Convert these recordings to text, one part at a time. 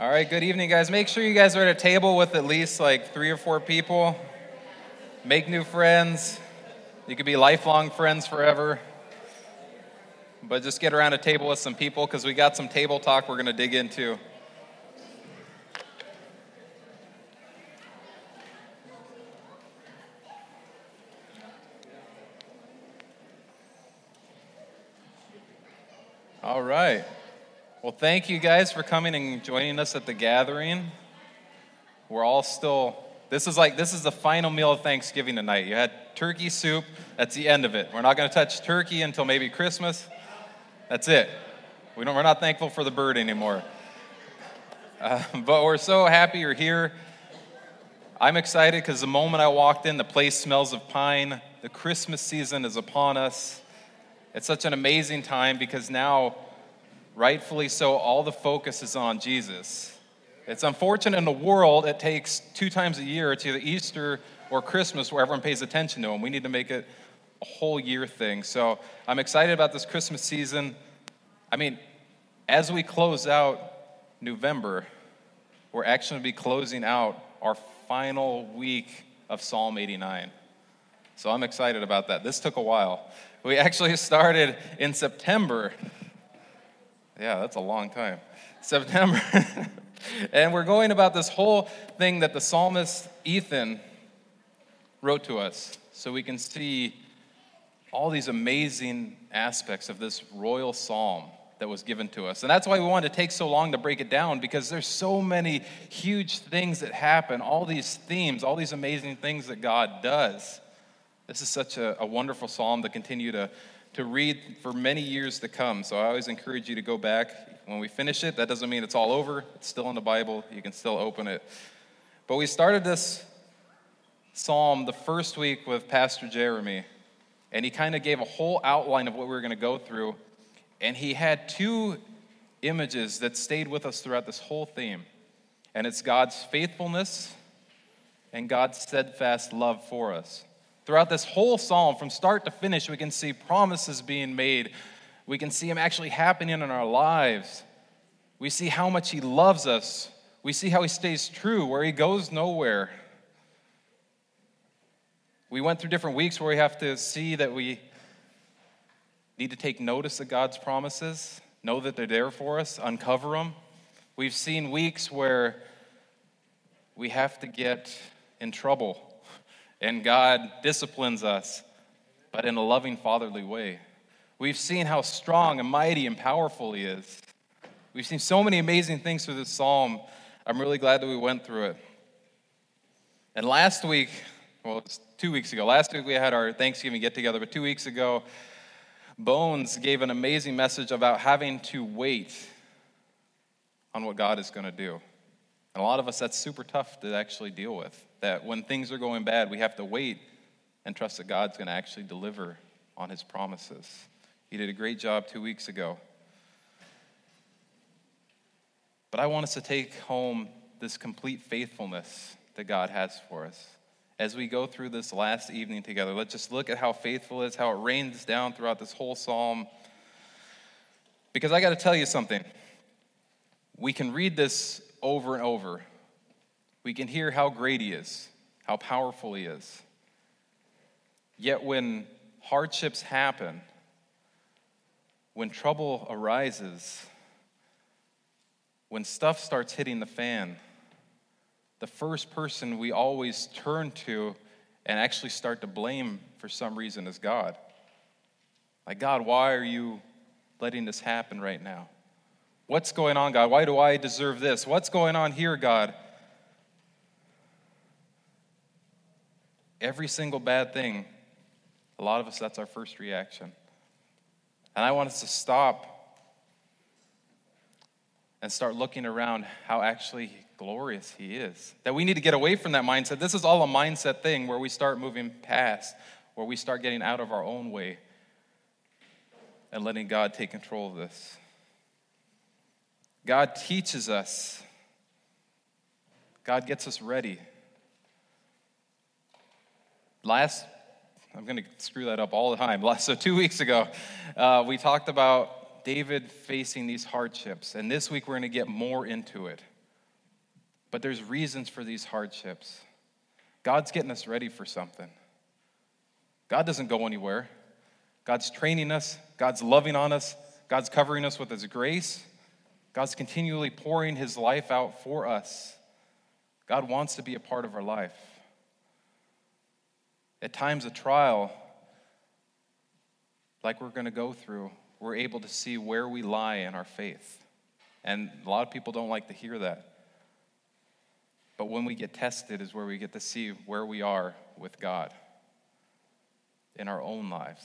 All right, good evening, guys. Make sure you guys are at a table with at least like three or four people. Make new friends. You could be lifelong friends forever. But just get around a table with some people because we got some table talk we're going to dig into. All right. Well, thank you guys for coming and joining us at the gathering. We're all still, this is like, this is the final meal of Thanksgiving tonight. You had turkey soup, that's the end of it. We're not going to touch turkey until maybe Christmas. That's it. We don't, we're not thankful for the bird anymore. Uh, but we're so happy you're here. I'm excited because the moment I walked in, the place smells of pine. The Christmas season is upon us. It's such an amazing time because now rightfully so, all the focus is on Jesus. It's unfortunate in the world, it takes two times a year, it's either Easter or Christmas, where everyone pays attention to him. We need to make it a whole year thing. So I'm excited about this Christmas season. I mean, as we close out November, we're actually going to be closing out our final week of Psalm 89. So I'm excited about that. This took a while. We actually started in September yeah, that's a long time. September. and we're going about this whole thing that the psalmist Ethan wrote to us so we can see all these amazing aspects of this royal psalm that was given to us. And that's why we wanted to take so long to break it down because there's so many huge things that happen, all these themes, all these amazing things that God does. This is such a, a wonderful psalm to continue to to read for many years to come. So I always encourage you to go back when we finish it. That doesn't mean it's all over, it's still in the Bible. You can still open it. But we started this psalm the first week with Pastor Jeremy, and he kind of gave a whole outline of what we were going to go through. And he had two images that stayed with us throughout this whole theme. And it's God's faithfulness and God's steadfast love for us. Throughout this whole psalm, from start to finish, we can see promises being made. We can see them actually happening in our lives. We see how much He loves us. We see how He stays true, where He goes nowhere. We went through different weeks where we have to see that we need to take notice of God's promises, know that they're there for us, uncover them. We've seen weeks where we have to get in trouble and God disciplines us, but in a loving, fatherly way. We've seen how strong and mighty and powerful He is. We've seen so many amazing things through this psalm. I'm really glad that we went through it. And last week, well, it's two weeks ago, last week we had our Thanksgiving get together, but two weeks ago, Bones gave an amazing message about having to wait on what God is going to do. And a lot of us, that's super tough to actually deal with that when things are going bad, we have to wait and trust that God's going to actually deliver on his promises. He did a great job two weeks ago. But I want us to take home this complete faithfulness that God has for us. As we go through this last evening together, let's just look at how faithful is, how it rains down throughout this whole psalm. Because I got to tell you something. We can read this over and over, we can hear how great He is, how powerful He is. Yet when hardships happen, when trouble arises, when stuff starts hitting the fan, the first person we always turn to and actually start to blame for some reason is God. Like, God, why are you letting this happen right now? What's going on, God? Why do I deserve this? What's going on here, God? Every single bad thing, a lot of us, that's our first reaction. And I want us to stop and start looking around how actually glorious He is. That we need to get away from that mindset. This is all a mindset thing where we start moving past, where we start getting out of our own way and letting God take control of this. God teaches us, God gets us ready last, I'm going to screw that up all the time. So, two weeks ago, uh, we talked about David facing these hardships. And this week, we're going to get more into it. But there's reasons for these hardships. God's getting us ready for something. God doesn't go anywhere. God's training us, God's loving on us, God's covering us with His grace, God's continually pouring His life out for us. God wants to be a part of our life. At times of trial, like we're going to go through, we're able to see where we lie in our faith. And a lot of people don't like to hear that. But when we get tested, is where we get to see where we are with God in our own lives.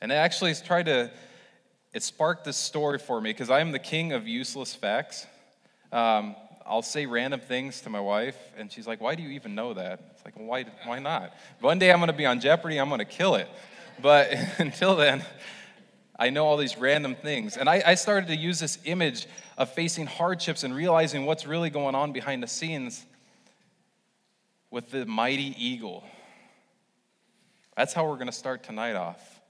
And it actually tried to, it sparked this story for me because I am the king of useless facts. Um, I'll say random things to my wife, and she's like, Why do you even know that? It's like, why, why not? One day I'm going to be on Jeopardy, I'm going to kill it. But until then, I know all these random things. And I, I, started to use this image of facing hardships and realizing what's really going on behind the scenes with the mighty eagle. That's how we're going to start tonight off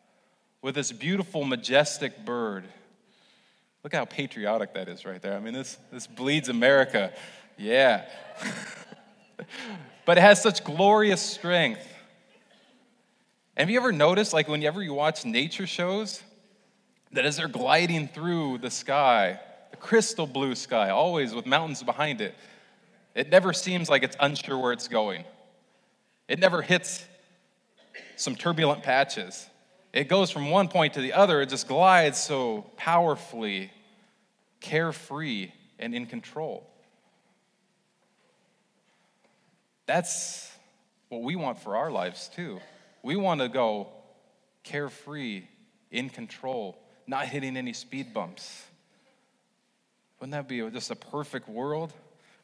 with this beautiful, majestic bird. Look how patriotic that is right there. I mean, this, this bleeds America. Yeah. but it has such glorious strength. Have you ever noticed, like, whenever you watch nature shows, that as they're gliding through the sky, the crystal blue sky, always with mountains behind it, it never seems like it's unsure where it's going. It never hits some turbulent patches. It goes from one point to the other, it just glides so powerfully, carefree, and in control. That's what we want for our lives, too. We want to go carefree, in control, not hitting any speed bumps. Wouldn't that be just a perfect world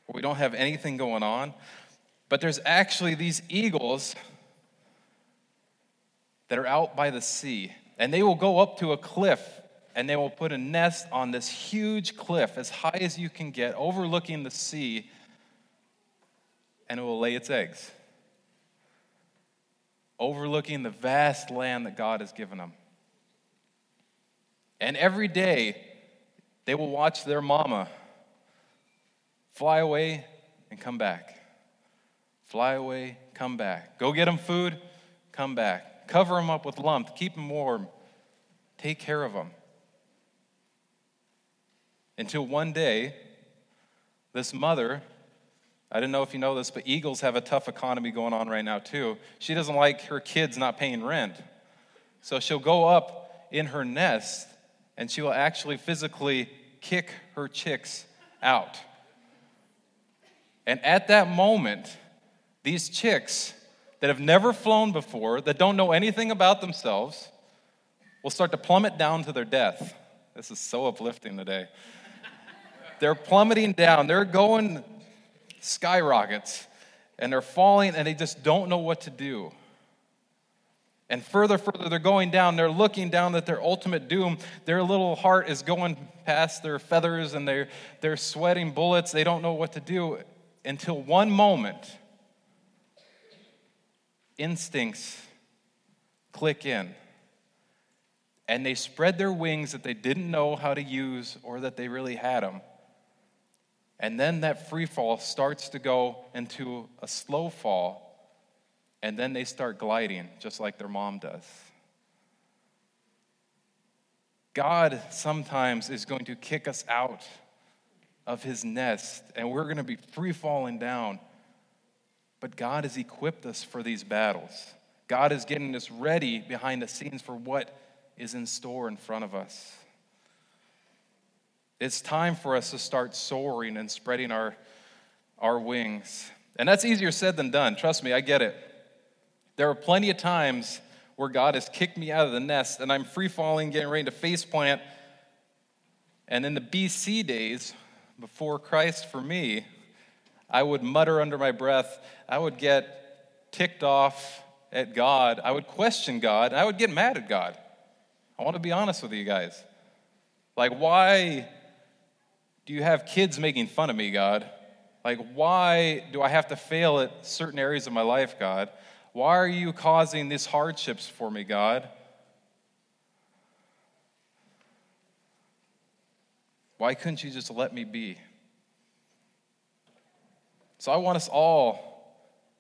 where we don't have anything going on? But there's actually these eagles that are out by the sea, and they will go up to a cliff and they will put a nest on this huge cliff as high as you can get, overlooking the sea, and it will lay its eggs, overlooking the vast land that God has given them. And every day, they will watch their mama fly away and come back. Fly away, come back. Go get them food, come back cover them up with lumps, keep them warm, take care of them. Until one day, this mother, I didn't know if you know this, but eagles have a tough economy going on right now, too. She doesn't like her kids not paying rent. So she'll go up in her nest and she will actually physically kick her chicks out. And at that moment, these chicks that have never flown before, that don't know anything about themselves, will start to plummet down to their death. This is so uplifting today. they're plummeting down, they're going skyrockets, and they're falling, and they just don't know what to do. And further, further, they're going down. They're looking down at their ultimate doom. Their little heart is going past their feathers and they're, they're sweating bullets. They don't know what to do until one moment instincts click in. And they spread their wings that they didn't know how to use or that they really had them. And then that free fall starts to go into a slow fall. And then they start gliding, just like their mom does. God sometimes is going to kick us out of his nest, and we're going to be free falling down. But God has equipped us for these battles. God is getting us ready behind the scenes for what is in store in front of us. It's time for us to start soaring and spreading our, our wings. And that's easier said than done. Trust me, I get it. There are plenty of times where God has kicked me out of the nest and I'm free falling, getting ready to face plant. And in the BC days, before Christ for me, I would mutter under my breath. I would get ticked off at God. I would question God. I would get mad at God. I want to be honest with you guys. Like, why do you have kids making fun of me, God? Like, why do I have to fail at certain areas of my life, God? Why are you causing these hardships for me, God? Why couldn't you just let me be? So I want us all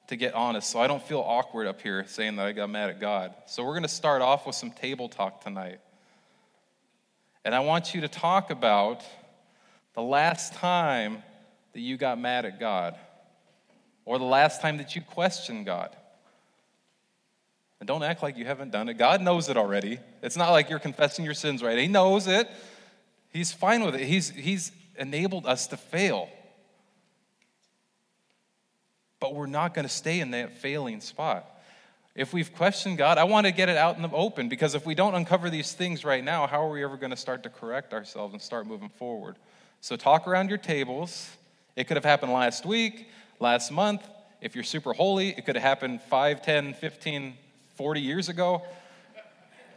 to get honest so I don't feel awkward up here saying that I got mad at God. So we're going to start off with some table talk tonight. And I want you to talk about the last time that you got mad at God or the last time that you questioned God. And don't act like you haven't done it. God knows it already. It's not like you're confessing your sins right. He knows it. He's fine with it. He's, he's enabled us to fail. But we're not going to stay in that failing spot. If we've questioned God, I want to get it out in the open because if we don't uncover these things right now, how are we ever going to start to correct ourselves and start moving forward? So, talk around your tables. It could have happened last week, last month. If you're super holy, it could have happened 5, 10, 15, 40 years ago.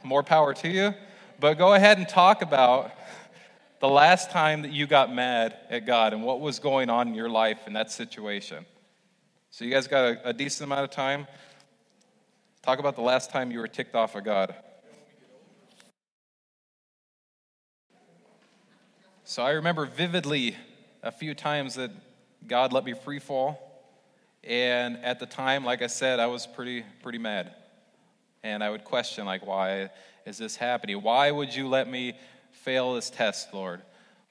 More power to you. But go ahead and talk about the last time that you got mad at God and what was going on in your life in that situation. So, you guys got a, a decent amount of time. Talk about the last time you were ticked off of God. So, I remember vividly a few times that God let me free fall. And at the time, like I said, I was pretty, pretty mad. And I would question, like, why is this happening? Why would you let me fail this test, Lord?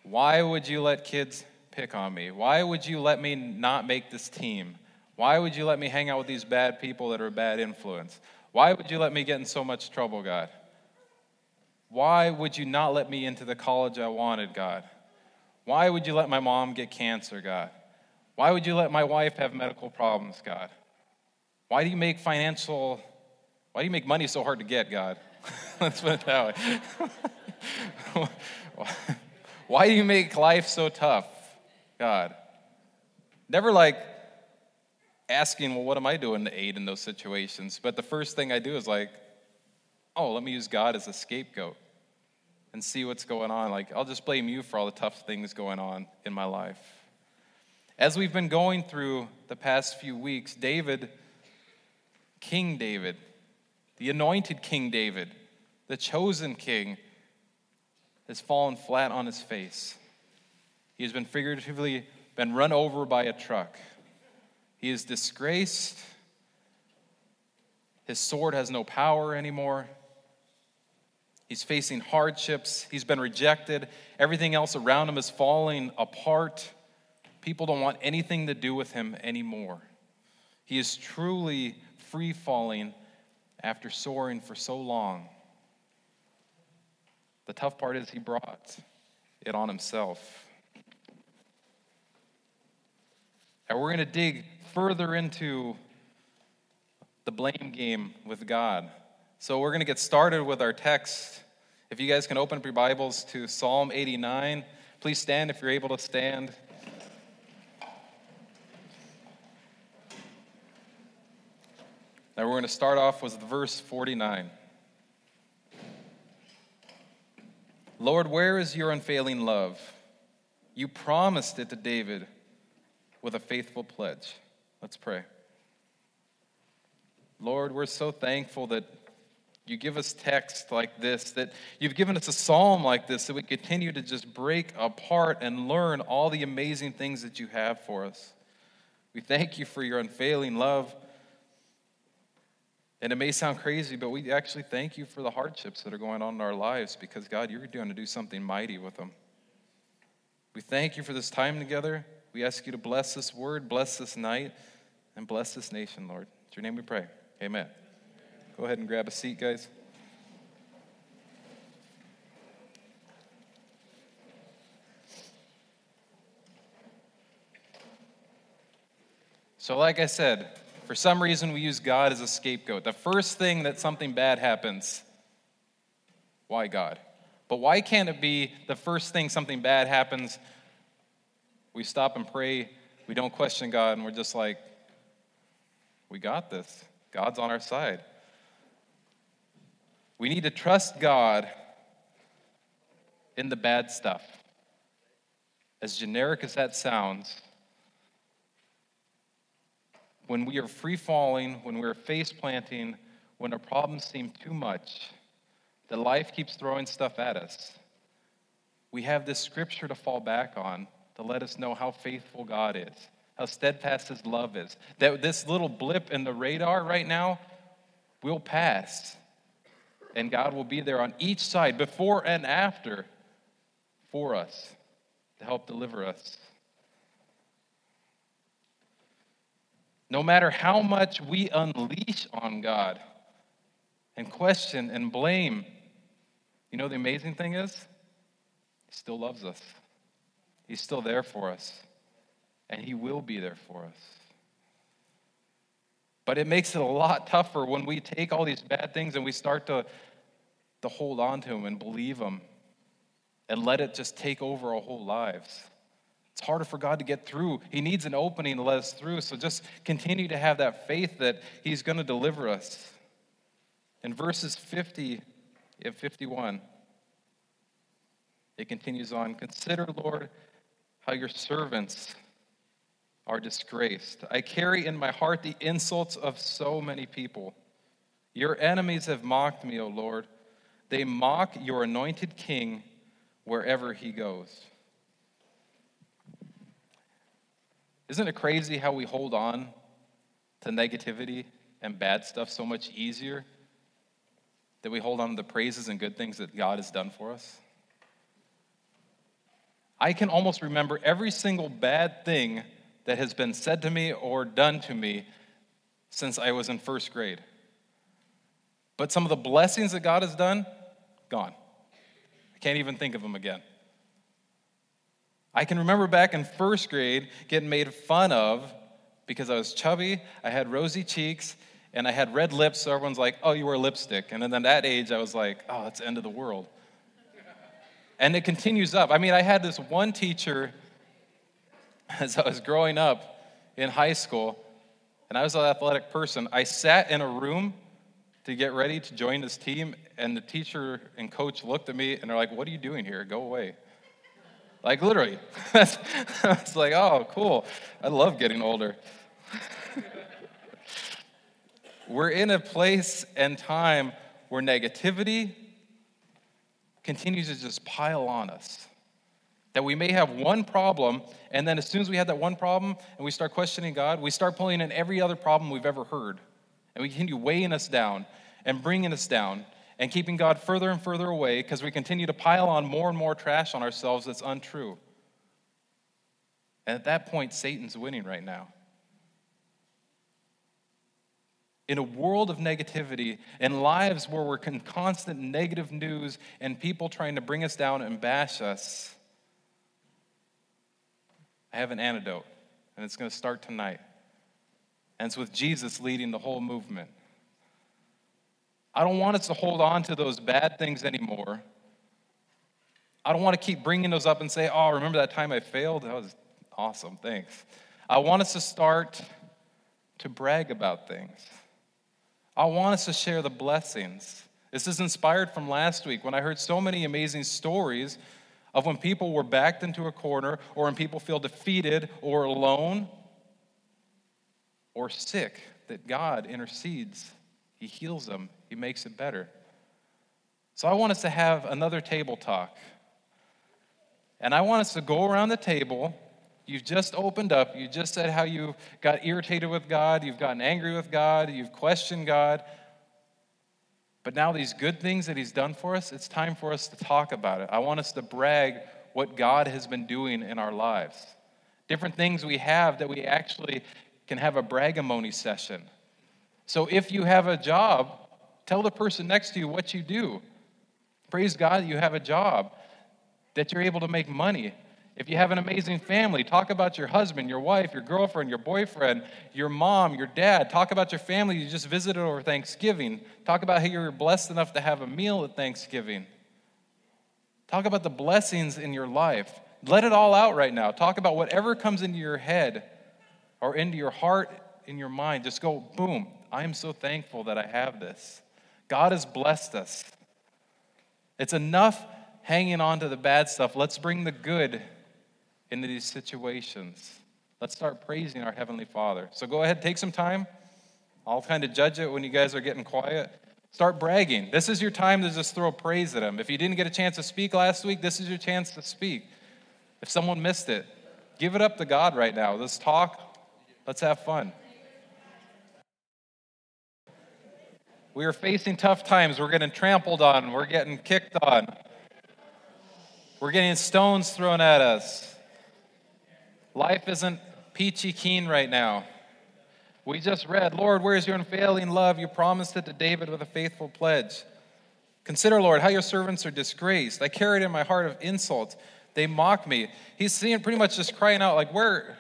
Why would you let kids pick on me? Why would you let me not make this team? Why would you let me hang out with these bad people that are a bad influence? Why would you let me get in so much trouble, God? Why would you not let me into the college I wanted, God? Why would you let my mom get cancer, God? Why would you let my wife have medical problems, God? Why do you make financial, why do you make money so hard to get, God? Let's put it that way. why do you make life so tough, God? Never like asking, well, what am I doing to aid in those situations? But the first thing I do is like, oh, let me use God as a scapegoat and see what's going on. Like, I'll just blame you for all the tough things going on in my life. As we've been going through the past few weeks, David, King David, the anointed King David, the chosen king, has fallen flat on his face. He has been figuratively been run over by a truck. He is disgraced. His sword has no power anymore. He's facing hardships. He's been rejected. Everything else around him is falling apart. People don't want anything to do with him anymore. He is truly free falling after soaring for so long. The tough part is he brought it on himself. And we're going to dig further into the blame game with God. So we're going to get started with our text. If you guys can open up your Bibles to Psalm 89, please stand if you're able to stand. Now we're going to start off with verse 49. Lord, where is your unfailing love? You promised it to David with a faithful pledge. Let's pray. Lord, we're so thankful that you give us text like this, that you've given us a psalm like this, that we continue to just break apart and learn all the amazing things that you have for us. We thank you for your unfailing love. And it may sound crazy, but we actually thank you for the hardships that are going on in our lives because, God, you're going to do something mighty with them. We thank you for this time together. We ask you to bless this word, bless this night, and bless this nation, Lord. In your name we pray. Amen. Go ahead and grab a seat, guys. So, like I said, for some reason we use God as a scapegoat. The first thing that something bad happens, why God? But why can't it be the first thing something bad happens, we stop and pray, we don't question God, and we're just like, we got this. God's on our side. We need to trust God in the bad stuff. As generic as that sounds, when we are free falling, when we're face planting, when our problems seem too much, that life keeps throwing stuff at us, we have this scripture to fall back on to let us know how faithful God is. how steadfast his love is. That this little blip in the radar right now will pass. And God will be there on each side, before and after, for us to help deliver us. No matter how much we unleash on God and question and blame, you know the amazing thing is? He still loves us. He's still there for us, and He will be there for us. But it makes it a lot tougher when we take all these bad things and we start to, to hold on to them and believe them and let it just take over our whole lives. It's harder for God to get through. He needs an opening to let us through. So just continue to have that faith that He's going to deliver us. In verses 50 and 51, it continues on Consider, Lord, how your servants are disgraced. I carry in my heart the insults of so many people. Your enemies have mocked me, O Lord. They mock your anointed king wherever he goes. Isn't it crazy how we hold on to negativity and bad stuff so much easier that we hold on to the praises and good things that God has done for us? I can almost remember every single bad thing that has been said to me or done to me since I was in first grade. But some of the blessings that God has done, gone. I can't even think of them again. I can remember back in first grade getting made fun of because I was chubby, I had rosy cheeks, and I had red lips, so everyone's like, oh, you wear lipstick. And then at that age, I was like, oh, that's the end of the world. And it continues up. I mean, I had this one teacher as I was growing up in high school, and I was an athletic person. I sat in a room to get ready to join this team, and the teacher and coach looked at me and they're like, What are you doing here? Go away. Like, literally. I was like, Oh, cool. I love getting older. We're in a place and time where negativity, continues to just pile on us. That we may have one problem, and then as soon as we have that one problem and we start questioning God, we start pulling in every other problem we've ever heard. And we continue weighing us down and bringing us down and keeping God further and further away because we continue to pile on more and more trash on ourselves that's untrue. And at that point, Satan's winning right now. In a world of negativity, in lives where we're in constant negative news and people trying to bring us down and bash us, I have an antidote, and it's going to start tonight. And it's with Jesus leading the whole movement. I don't want us to hold on to those bad things anymore. I don't want to keep bringing those up and say, oh, remember that time I failed? That was awesome, thanks. I want us to start to brag about things. I want us to share the blessings. This is inspired from last week when I heard so many amazing stories of when people were backed into a corner or when people feel defeated or alone or sick, that God intercedes. He heals them, He makes it better. So I want us to have another table talk. And I want us to go around the table You've just opened up. You just said how you got irritated with God. You've gotten angry with God. You've questioned God. But now, these good things that He's done for us, it's time for us to talk about it. I want us to brag what God has been doing in our lives. Different things we have that we actually can have a bragamony session. So if you have a job, tell the person next to you what you do. Praise God you have a job, that you're able to make money, if you have an amazing family, talk about your husband, your wife, your girlfriend, your boyfriend, your mom, your dad. Talk about your family you just visited over Thanksgiving. Talk about how you're blessed enough to have a meal at Thanksgiving. Talk about the blessings in your life. Let it all out right now. Talk about whatever comes into your head or into your heart, in your mind. Just go, boom, I am so thankful that I have this. God has blessed us. It's enough hanging on to the bad stuff. Let's bring the good into these situations. Let's start praising our Heavenly Father. So go ahead, take some time. I'll kind of judge it when you guys are getting quiet. Start bragging. This is your time to just throw praise at Him. If you didn't get a chance to speak last week, this is your chance to speak. If someone missed it, give it up to God right now. Let's talk Let's have fun. We are facing tough times. We're getting trampled on. We're getting kicked on. We're getting stones thrown at us. Life isn't peachy keen right now. We just read, Lord, where's your unfailing love? You promised it to David with a faithful pledge. Consider, Lord, how your servants are disgraced. I carried in my heart of insult. They mock me. He's seeing pretty much just crying out, like, Where,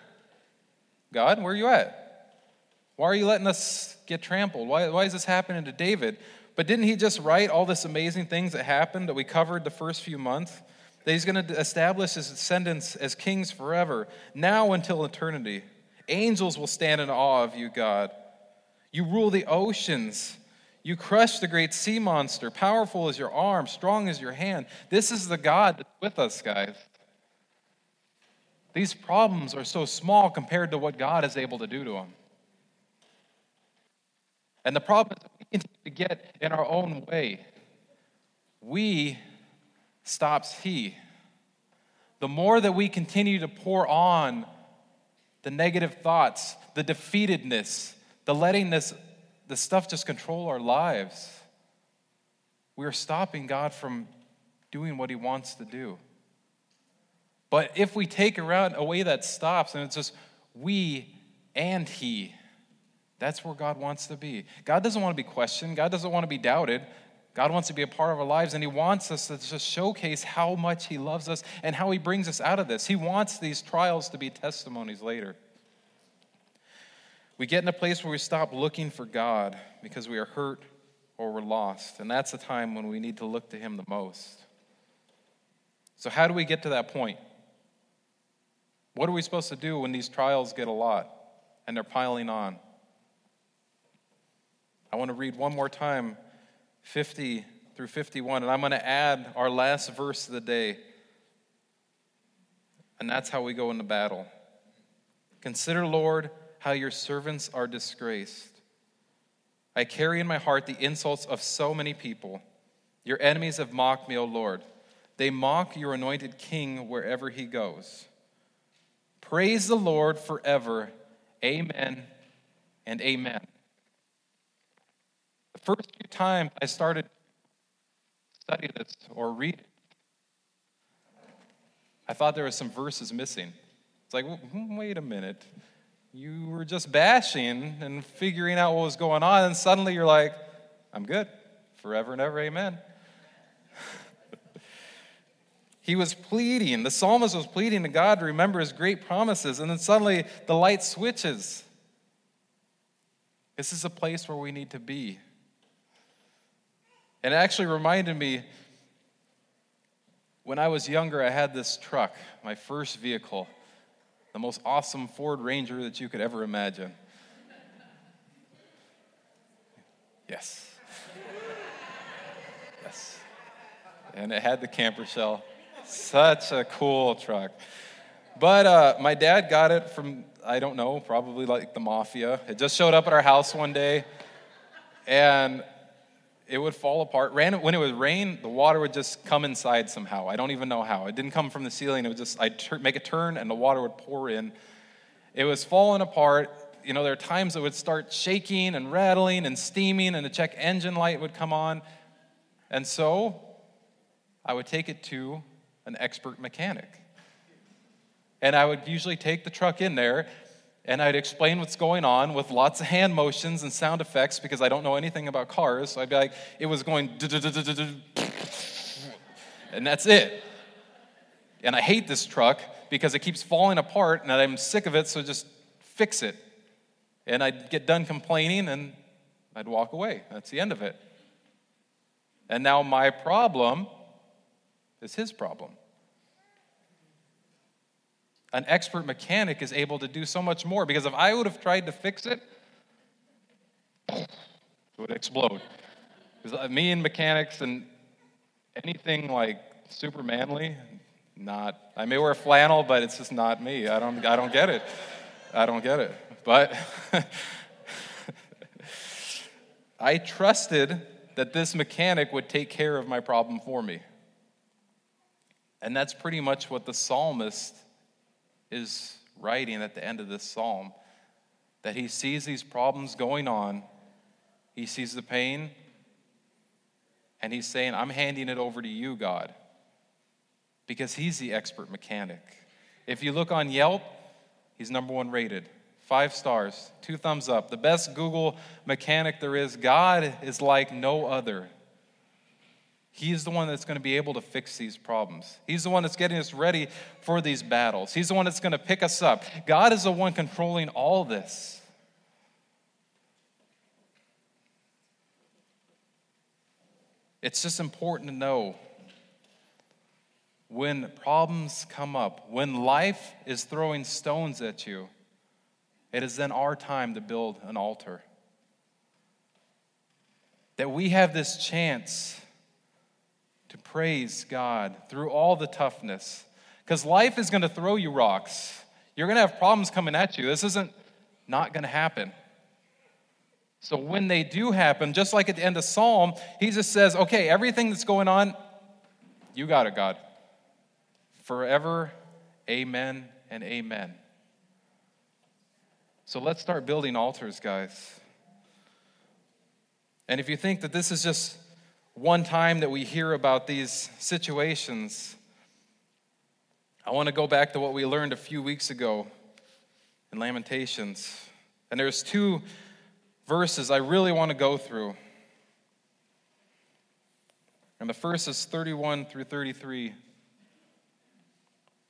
God, where are you at? Why are you letting us get trampled? Why, why is this happening to David? But didn't he just write all this amazing things that happened that we covered the first few months? That he's going to establish his descendants as kings forever, now until eternity. Angels will stand in awe of you, God. You rule the oceans. You crush the great sea monster. Powerful is your arm, strong is your hand. This is the God that's with us, guys. These problems are so small compared to what God is able to do to them. And the problem is that we continue to get in our own way. We stops He. The more that we continue to pour on the negative thoughts, the defeatedness, the letting this, the stuff just control our lives, we are stopping God from doing what He wants to do. But if we take around a way that stops and it's just we and He, that's where God wants to be. God doesn't want to be questioned, God doesn't want to be doubted. God wants to be a part of our lives, and He wants us to just showcase how much He loves us and how He brings us out of this. He wants these trials to be testimonies later. We get in a place where we stop looking for God because we are hurt or we're lost, and that's the time when we need to look to Him the most. So, how do we get to that point? What are we supposed to do when these trials get a lot and they're piling on? I want to read one more time 50 through 51, and I'm going to add our last verse of the day. And that's how we go into battle. Consider, Lord, how your servants are disgraced. I carry in my heart the insults of so many people. Your enemies have mocked me, O Lord. They mock your anointed king wherever he goes. Praise the Lord forever. Amen and amen. The first few times I started study this or read it, I thought there was some verses missing. It's like, hmm, wait a minute. You were just bashing and figuring out what was going on, and suddenly you're like, I'm good. Forever and ever, amen. he was pleading, the psalmist was pleading to God to remember his great promises, and then suddenly the light switches. This is a place where we need to be. And it actually reminded me when I was younger, I had this truck, my first vehicle, the most awesome Ford Ranger that you could ever imagine. Yes. Yes. And it had the camper shell. Such a cool truck. But uh, my dad got it from, I don't know, probably like the mafia. It just showed up at our house one day. And it would fall apart. When it would rain, the water would just come inside somehow. I don't even know how. It didn't come from the ceiling. It would just, I'd tur- make a turn and the water would pour in. It was falling apart. You know, there are times it would start shaking and rattling and steaming, and the check engine light would come on. And so I would take it to an expert mechanic. And I would usually take the truck in there and I'd explain what's going on with lots of hand motions and sound effects because I don't know anything about cars. So I'd be like, it was going, and that's it. And I hate this truck because it keeps falling apart and I'm sick of it, so just fix it. And I'd get done complaining and I'd walk away. That's the end of it. And now my problem is his problem. An expert mechanic is able to do so much more because if I would have tried to fix it, it would explode. Uh, me and mechanics and anything like super manly, not. I may wear flannel, but it's just not me. I don't. I don't get it. I don't get it. But I trusted that this mechanic would take care of my problem for me. And that's pretty much what the psalmist is writing at the end of this psalm. that he sees these problems going on, he sees the pain, and he's saying, I'm handing it over to you, God, because he's the expert mechanic. If you look on Yelp, he's number one rated. Five stars, two thumbs up. The best Google mechanic there is. God is like no other. He's the one that's going to be able to fix these problems. He's the one that's getting us ready for these battles. He's the one that's going to pick us up. God is the one controlling all this. It's just important to know when problems come up, when life is throwing stones at you, it is then our time to build an altar. That we have this chance to praise God through all the toughness. Because life is going to throw you rocks. You're going to have problems coming at you. This isn't not going to happen. So when they do happen, just like at the end of Psalm, he just says, okay, everything that's going on, you got it, God. Forever, amen and amen. So let's start building altars, guys. And if you think that this is just one time that we hear about these situations, I want to go back to what we learned a few weeks ago in Lamentations. And there's two verses I really want to go through. And the first is 31 through 33.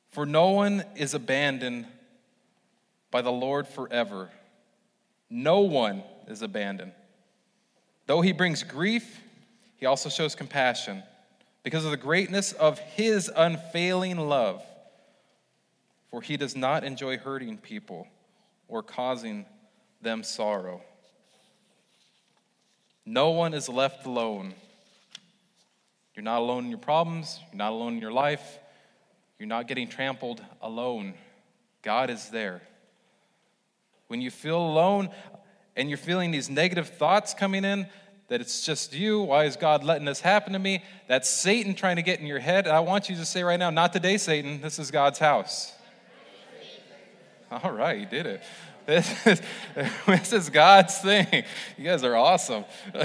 For no one is abandoned by the Lord forever. No one is abandoned. Though he brings grief, he also shows compassion because of the greatness of his unfailing love. For he does not enjoy hurting people or causing them sorrow. No one is left alone. You're not alone in your problems, you're not alone in your life, you're not getting trampled alone. God is there. When you feel alone and you're feeling these negative thoughts coming in, that it's just you. Why is God letting this happen to me? That's Satan trying to get in your head. I want you to say right now, not today, Satan. This is God's house. All right, you did it. This is, this is God's thing. You guys are awesome.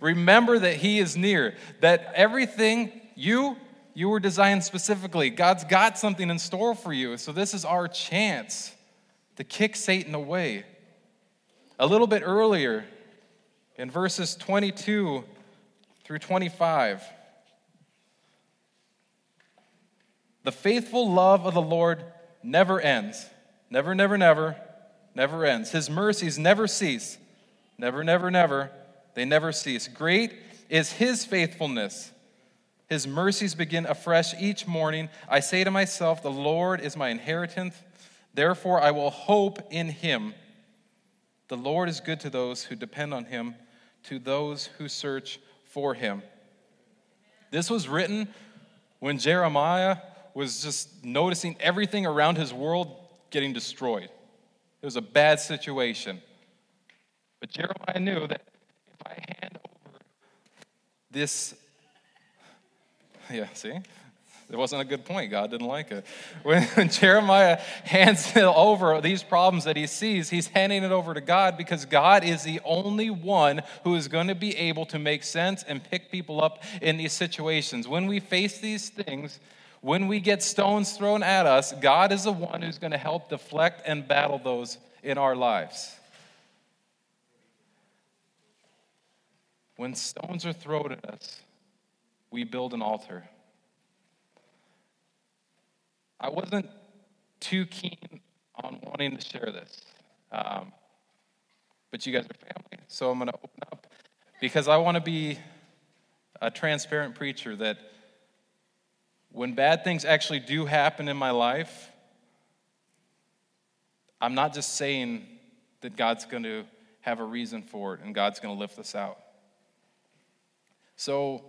Remember that He is near, that everything you you were designed specifically. God's got something in store for you. So this is our chance to kick Satan away. A little bit earlier, in verses 22 through 25. The faithful love of the Lord never ends. Never, never, never, never ends. His mercies never cease. Never, never, never. They never cease. Great is his faithfulness. His mercies begin afresh each morning. I say to myself, The Lord is my inheritance. Therefore, I will hope in him. The Lord is good to those who depend on him to those who search for him. This was written when Jeremiah was just noticing everything around his world getting destroyed. It was a bad situation. But Jeremiah knew that if I hand over this, yeah, see? It wasn't a good point. God didn't like it. When, Jeremiah hands over these problems that he sees, he's handing it over to God because God is the only one who is going to be able to make sense and pick people up in these situations. When we face these things, when we get stones thrown at us, God is the one who's going to help deflect and battle those in our lives. When stones are thrown at us, we build an altar. I wasn't too keen on wanting to share this. Um, but you guys are family, so I'm going to open up because I want to be a transparent preacher that when bad things actually do happen in my life, I'm not just saying that God's going to have a reason for it and God's going to lift us out. So,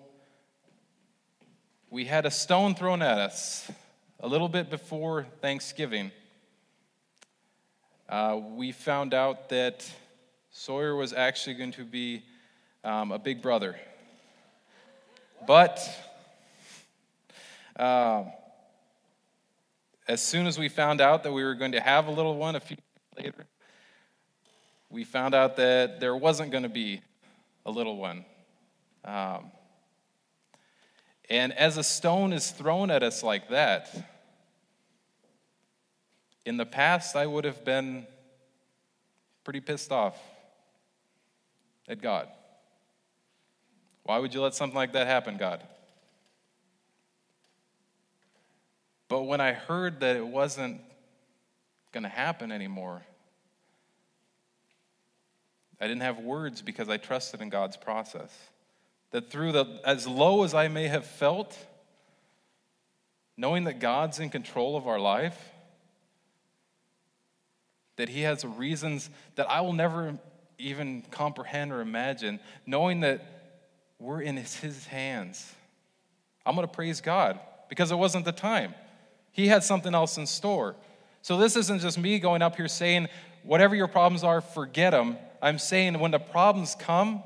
we had a stone thrown at us a little bit before Thanksgiving, uh, we found out that Sawyer was actually going to be um, a big brother. But uh, as soon as we found out that we were going to have a little one a few later, we found out that there wasn't going to be a little one. Um, and as a stone is thrown at us like that, in the past, I would have been pretty pissed off at God. Why would you let something like that happen, God? But when I heard that it wasn't going to happen anymore, I didn't have words because I trusted in God's process. That through the, as low as I may have felt, knowing that God's in control of our life, that He has reasons that I will never even comprehend or imagine, knowing that we're in His hands. I'm going to praise God because it wasn't the time. He had something else in store. So this isn't just me going up here saying, whatever your problems are, forget them. I'm saying when the problems come,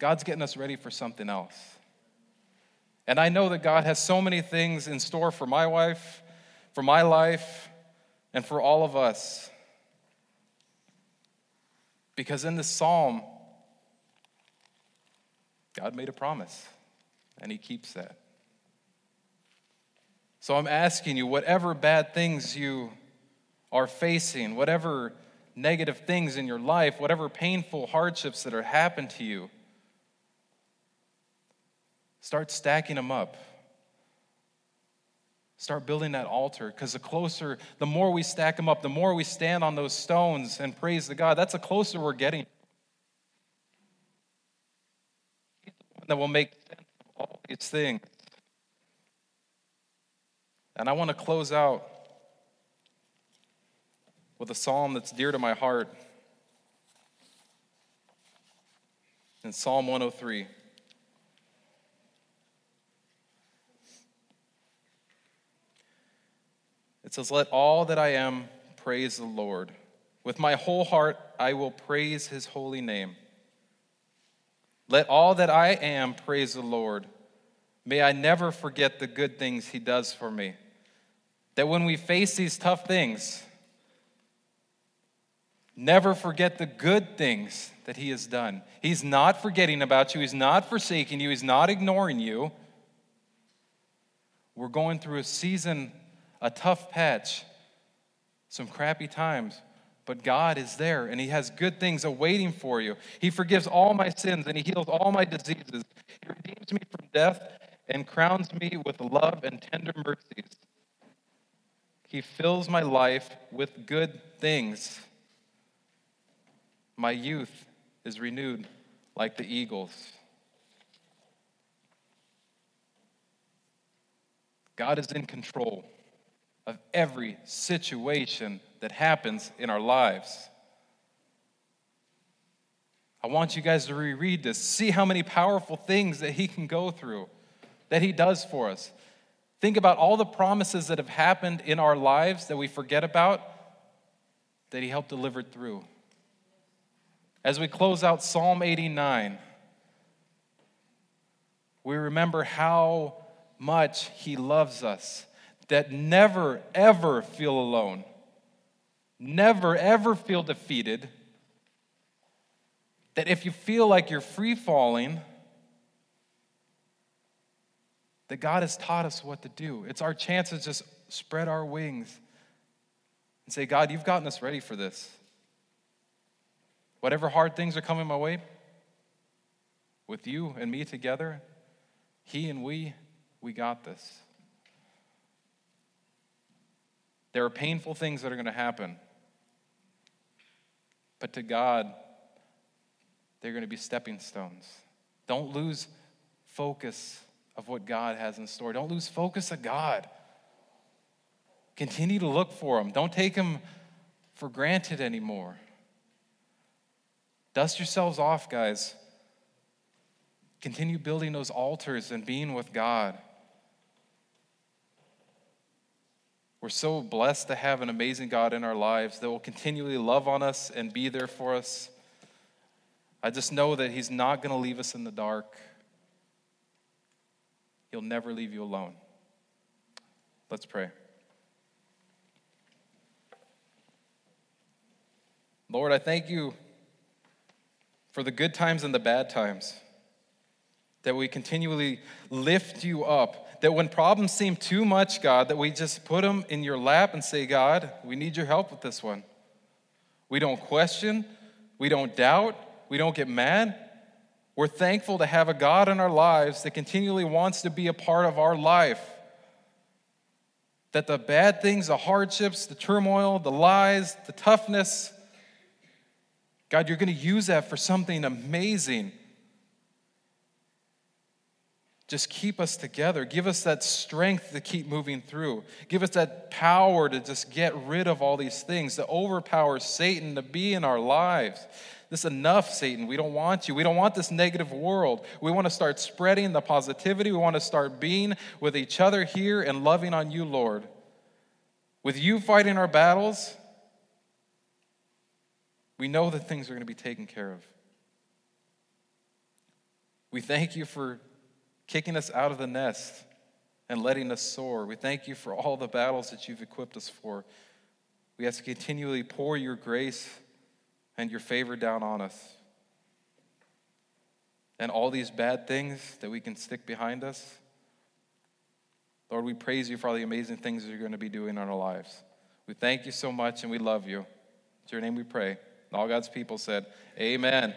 God's getting us ready for something else. And I know that God has so many things in store for my wife, for my life, and for all of us. Because in this psalm, God made a promise, and He keeps that. So I'm asking you, whatever bad things you are facing, whatever negative things in your life, whatever painful hardships that are happened to you, start stacking them up. Start building that altar because the closer, the more we stack them up, the more we stand on those stones and praise the God, that's the closer we're getting. That will make sense of all these things. And I want to close out with a psalm that's dear to my heart. In Psalm 103. It says, Let all that I am praise the Lord. With my whole heart, I will praise his holy name. Let all that I am praise the Lord. May I never forget the good things he does for me. That when we face these tough things, never forget the good things that he has done. He's not forgetting about you, he's not forsaking you, he's not ignoring you. We're going through a season a tough patch, some crappy times, but God is there and He has good things awaiting for you. He forgives all my sins and He heals all my diseases. He redeems me from death and crowns me with love and tender mercies. He fills my life with good things. My youth is renewed like the eagles. God is in control of every situation that happens in our lives. I want you guys to reread this, see how many powerful things that He can go through, that He does for us. Think about all the promises that have happened in our lives that we forget about, that He helped deliver through. As we close out Psalm 89, we remember how much He loves us that never, ever feel alone, never, ever feel defeated. That if you feel like you're free falling, that God has taught us what to do. It's our chance to just spread our wings and say, God, you've gotten us ready for this. Whatever hard things are coming my way, with you and me together, He and we, we got this. There are painful things that are going to happen. But to God, they're going to be stepping stones. Don't lose focus of what God has in store. Don't lose focus of God. Continue to look for Him. Don't take Him for granted anymore. Dust yourselves off, guys. Continue building those altars and being with God. We're so blessed to have an amazing God in our lives that will continually love on us and be there for us. I just know that He's not going to leave us in the dark. He'll never leave you alone. Let's pray. Lord, I thank you for the good times and the bad times. That we continually lift you up. That when problems seem too much, God, that we just put them in your lap and say, God, we need your help with this one. We don't question, we don't doubt, we don't get mad. We're thankful to have a God in our lives that continually wants to be a part of our life. That the bad things, the hardships, the turmoil, the lies, the toughness, God, you're going to use that for something amazing. Just keep us together. Give us that strength to keep moving through. Give us that power to just get rid of all these things, to overpower Satan to be in our lives. This is enough, Satan. We don't want you. We don't want this negative world. We want to start spreading the positivity. We want to start being with each other here and loving on you, Lord. With you fighting our battles, we know that things are going to be taken care of. We thank you for kicking us out of the nest and letting us soar. We thank you for all the battles that you've equipped us for. We ask to continually pour your grace and your favor down on us. And all these bad things that we can stick behind us. Lord, we praise you for all the amazing things that you're going to be doing in our lives. We thank you so much and we love you. It's your name we pray. All God's people said, Amen.